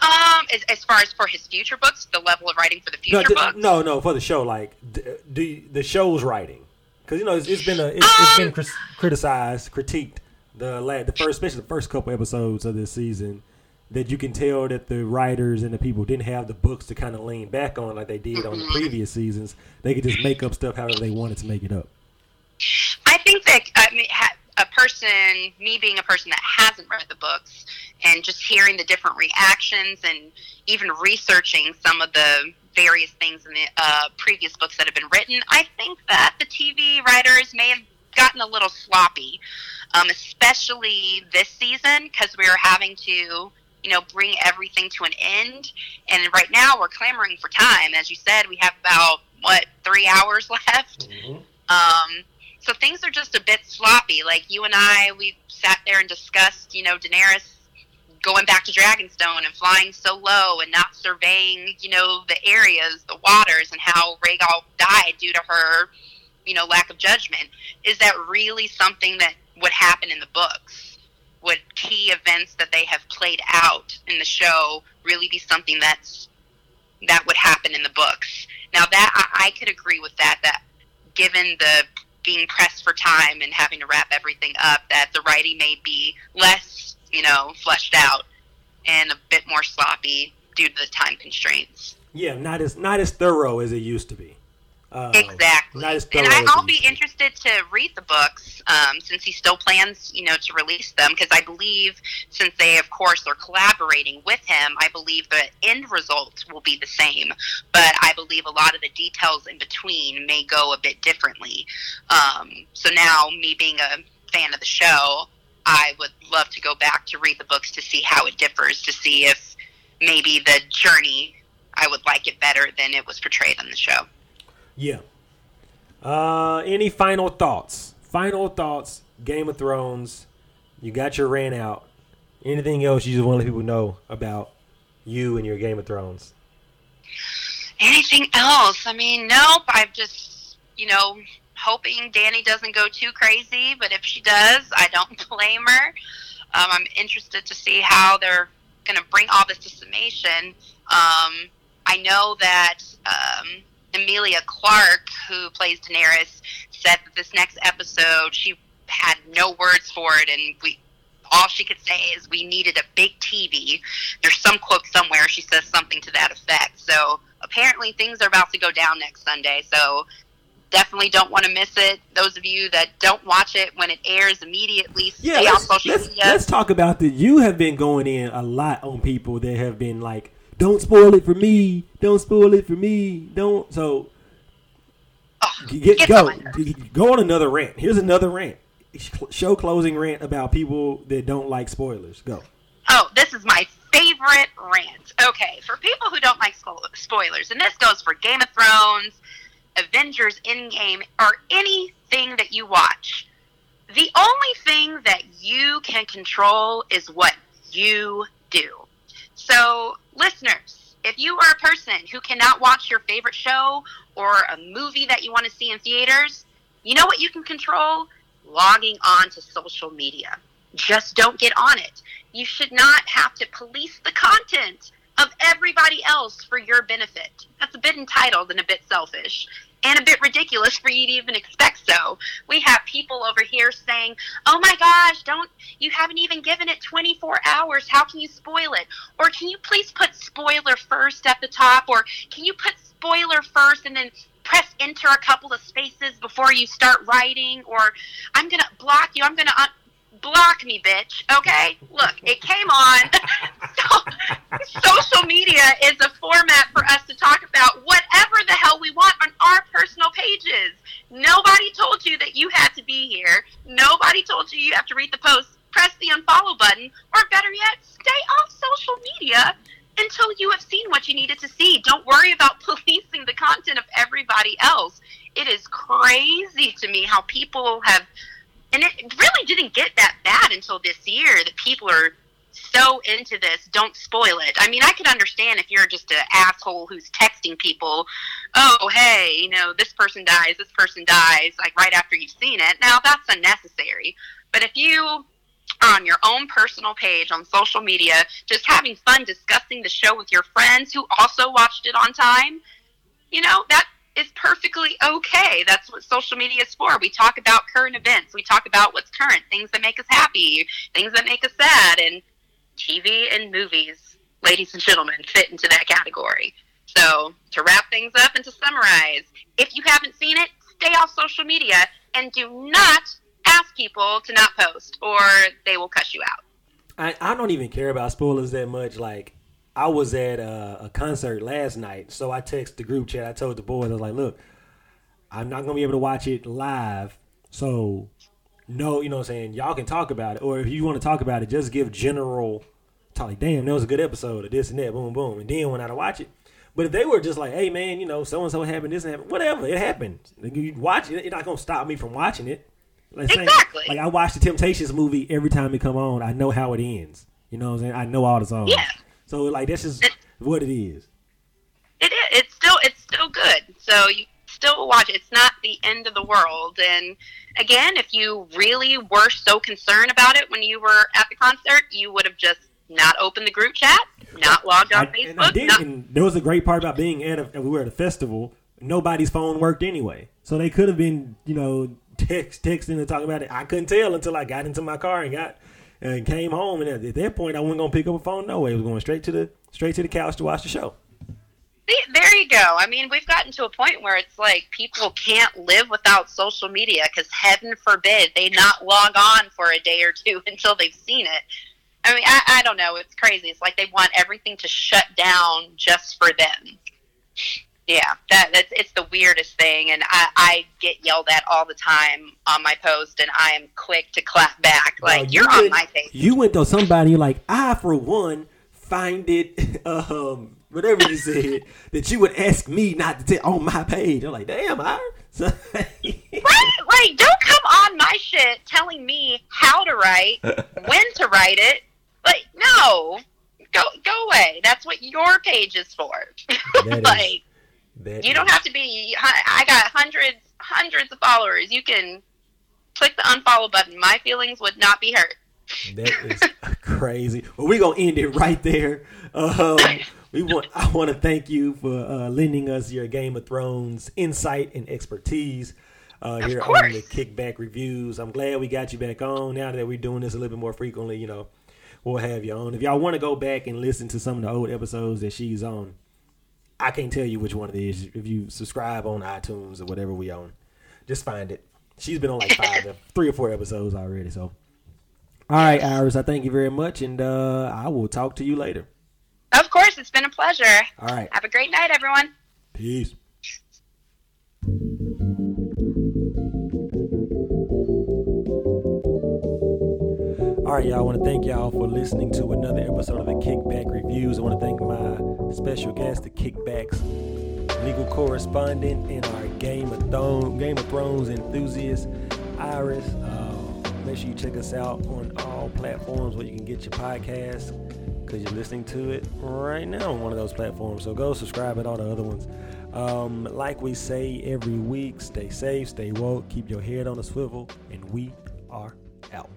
Um, as, as far as for his future books, the level of writing for the No, future d- books. no, no, for the show, like d- do you- the show's writing because you know it's, it's been a it's, it's been cris- criticized, critiqued the la- the first, especially the first couple episodes of this season. That you can tell that the writers and the people didn't have the books to kind of lean back on like they did on the previous seasons. They could just make up stuff however they wanted to make it up. I think that I mean, ha- a person, me being a person that hasn't read the books, and just hearing the different reactions, and even researching some of the various things in the uh, previous books that have been written, I think that the TV writers may have gotten a little sloppy, um, especially this season because we were having to you know, bring everything to an end. And right now we're clamoring for time. As you said, we have about, what, three hours left? Mm-hmm. Um, so things are just a bit sloppy. Like you and I, we sat there and discussed, you know, Daenerys going back to Dragonstone and flying so low and not surveying, you know, the areas, the waters, and how Rhaegal died due to her, you know, lack of judgment. Is that really something that would happen in the books? Would key events that they have played out in the show really be something that's that would happen in the books? Now that I, I could agree with that. That given the being pressed for time and having to wrap everything up, that the writing may be less, you know, fleshed out and a bit more sloppy due to the time constraints. Yeah, not as not as thorough as it used to be. Uh, exactly. And I, I'll be interested to read the books um, since he still plans, you know, to release them because I believe since they, of course, are collaborating with him, I believe the end result will be the same. But I believe a lot of the details in between may go a bit differently. Um, so now, me being a fan of the show, I would love to go back to read the books to see how it differs, to see if maybe the journey I would like it better than it was portrayed on the show. Yeah. Uh, any final thoughts? Final thoughts. Game of Thrones. You got your rant out. Anything else you just want to let people know about you and your Game of Thrones? Anything else? I mean, nope. I'm just, you know, hoping Dany doesn't go too crazy. But if she does, I don't blame her. Um, I'm interested to see how they're going to bring all this to summation. Um, I know that um, Emilia Clarke, who plays Daenerys, said that this next episode she had no words for it, and we all she could say is we needed a big TV. There's some quote somewhere she says something to that effect. So apparently things are about to go down next Sunday. So definitely don't want to miss it. Those of you that don't watch it when it airs immediately, Yeah, stay on social let's, media. let's talk about the. You have been going in a lot on people that have been like, "Don't spoil it for me. Don't spoil it for me. Don't." So Oh, get, get go go on another rant. Here's another rant. Show closing rant about people that don't like spoilers. Go. Oh, this is my favorite rant. Okay, for people who don't like spoilers, and this goes for Game of Thrones, Avengers Endgame, or anything that you watch, the only thing that you can control is what you do. So, listeners, if you are a person who cannot watch your favorite show or a movie that you want to see in theaters, you know what you can control? Logging on to social media. Just don't get on it. You should not have to police the content of everybody else for your benefit. That's a bit entitled and a bit selfish and a bit ridiculous for you to even expect so. We have people over here saying, "Oh my gosh, don't you haven't even given it 24 hours. How can you spoil it?" Or can you please put spoiler first at the top or can you put spoiler first and then press enter a couple of spaces before you start writing or I'm going to block you. I'm going to block me, bitch. Okay? Look, it came on. so, social media is a format for us to talk about whatever the hell we want on our personal pages. Nobody told you that you had to be here. Nobody told you you have to read the post. Press the unfollow button, or better yet, stay off social media until you have seen what you needed to see. Don't worry about policing the content of everybody else. It is crazy to me how people have and it really didn't get that bad until this year that people are so into this don't spoil it. I mean i could understand if you're just an asshole who's texting people oh hey you know this person dies this person dies like right after you've seen it. Now that's unnecessary. But if you are on your own personal page on social media just having fun discussing the show with your friends who also watched it on time you know that is perfectly okay. That's what social media is for. We talk about current events. We talk about what's current, things that make us happy, things that make us sad, and TV and movies, ladies and gentlemen, fit into that category. So, to wrap things up and to summarize, if you haven't seen it, stay off social media and do not ask people to not post or they will cuss you out. I, I don't even care about spoilers that much. Like I was at a, a concert last night, so I texted the group chat. I told the boys, I was like, "Look, I'm not gonna be able to watch it live, so no, you know what I'm saying. Y'all can talk about it, or if you want to talk about it, just give general talk like, damn, that was a good episode of this and that, boom, boom, and then went out to watch it. But if they were just like, hey man, you know, so and so happened, this and happened, whatever, it happened. Like, you watch it, it's not gonna stop me from watching it. Like, saying- Exactly. like I watch the Temptations movie every time it come on. I know how it ends. You know what I'm saying? I know all the songs. Yeah. So like that's just what it is. It is. It's still. It's still good. So you still watch. it. It's not the end of the world. And again, if you really were so concerned about it when you were at the concert, you would have just not opened the group chat, not logged on I, Facebook. and I did, not- and there was a great part about being at a, we were at a festival. Nobody's phone worked anyway, so they could have been, you know, text texting and talking about it. I couldn't tell until I got into my car and got and came home. And at, at that point, I wasn't gonna pick up a phone. No way, I was going straight to the straight to the couch to watch the show. There you go. I mean, we've gotten to a point where it's like people can't live without social media because heaven forbid they not log on for a day or two until they've seen it. I mean, I, I don't know. It's crazy. It's like they want everything to shut down just for them. Yeah, that that's it's the weirdest thing, and I, I get yelled at all the time on my post, and I am quick to clap back. Like Now, you you're on my page. You went to somebody like I, for one, find it, um, whatever you said, that you would ask me not to tell on my page. I'm like, damn, I. Right, right. Don't come on my shit telling me how to write, when to write it. Like, no, go go away. That's what your page is for. Like, that you don't have to be. I got hundreds, hundreds of followers. You can click the unfollow button. My feelings would not be hurt. That is crazy. Well, we're gonna end it right there. Um, we want. I want to thank you for uh, lending us your Game of Thrones insight and expertise uh, here on the Kickback Reviews. I'm glad we got you back on. Now that we're doing this a little bit more frequently, you know, we'll have you on. If y'all want to go back and listen to some of the old episodes that she's on, I can't tell you which one it is. If you subscribe on iTunes or whatever we own, just find it. She's been on like five, three or four episodes already. So. All right, Iris, I thank you very much, and uh, I will talk to you later. Of course, it's been a pleasure. All right, Have a great night, everyone. peace. All right, y'all. I want to thank y'all for listening to another episode of the Kickback Reviews. I want to thank my special guest, the Kickbacks legal correspondent and our Game of Thrones, Game of Thrones enthusiast, Iris. Uh, make sure you check us out on all platforms where you can get your podcast because you're listening to it right now on one of those platforms. So go subscribe at all the other ones. Um, like we say every week, stay safe, stay woke, keep your head on a swivel, and we are out.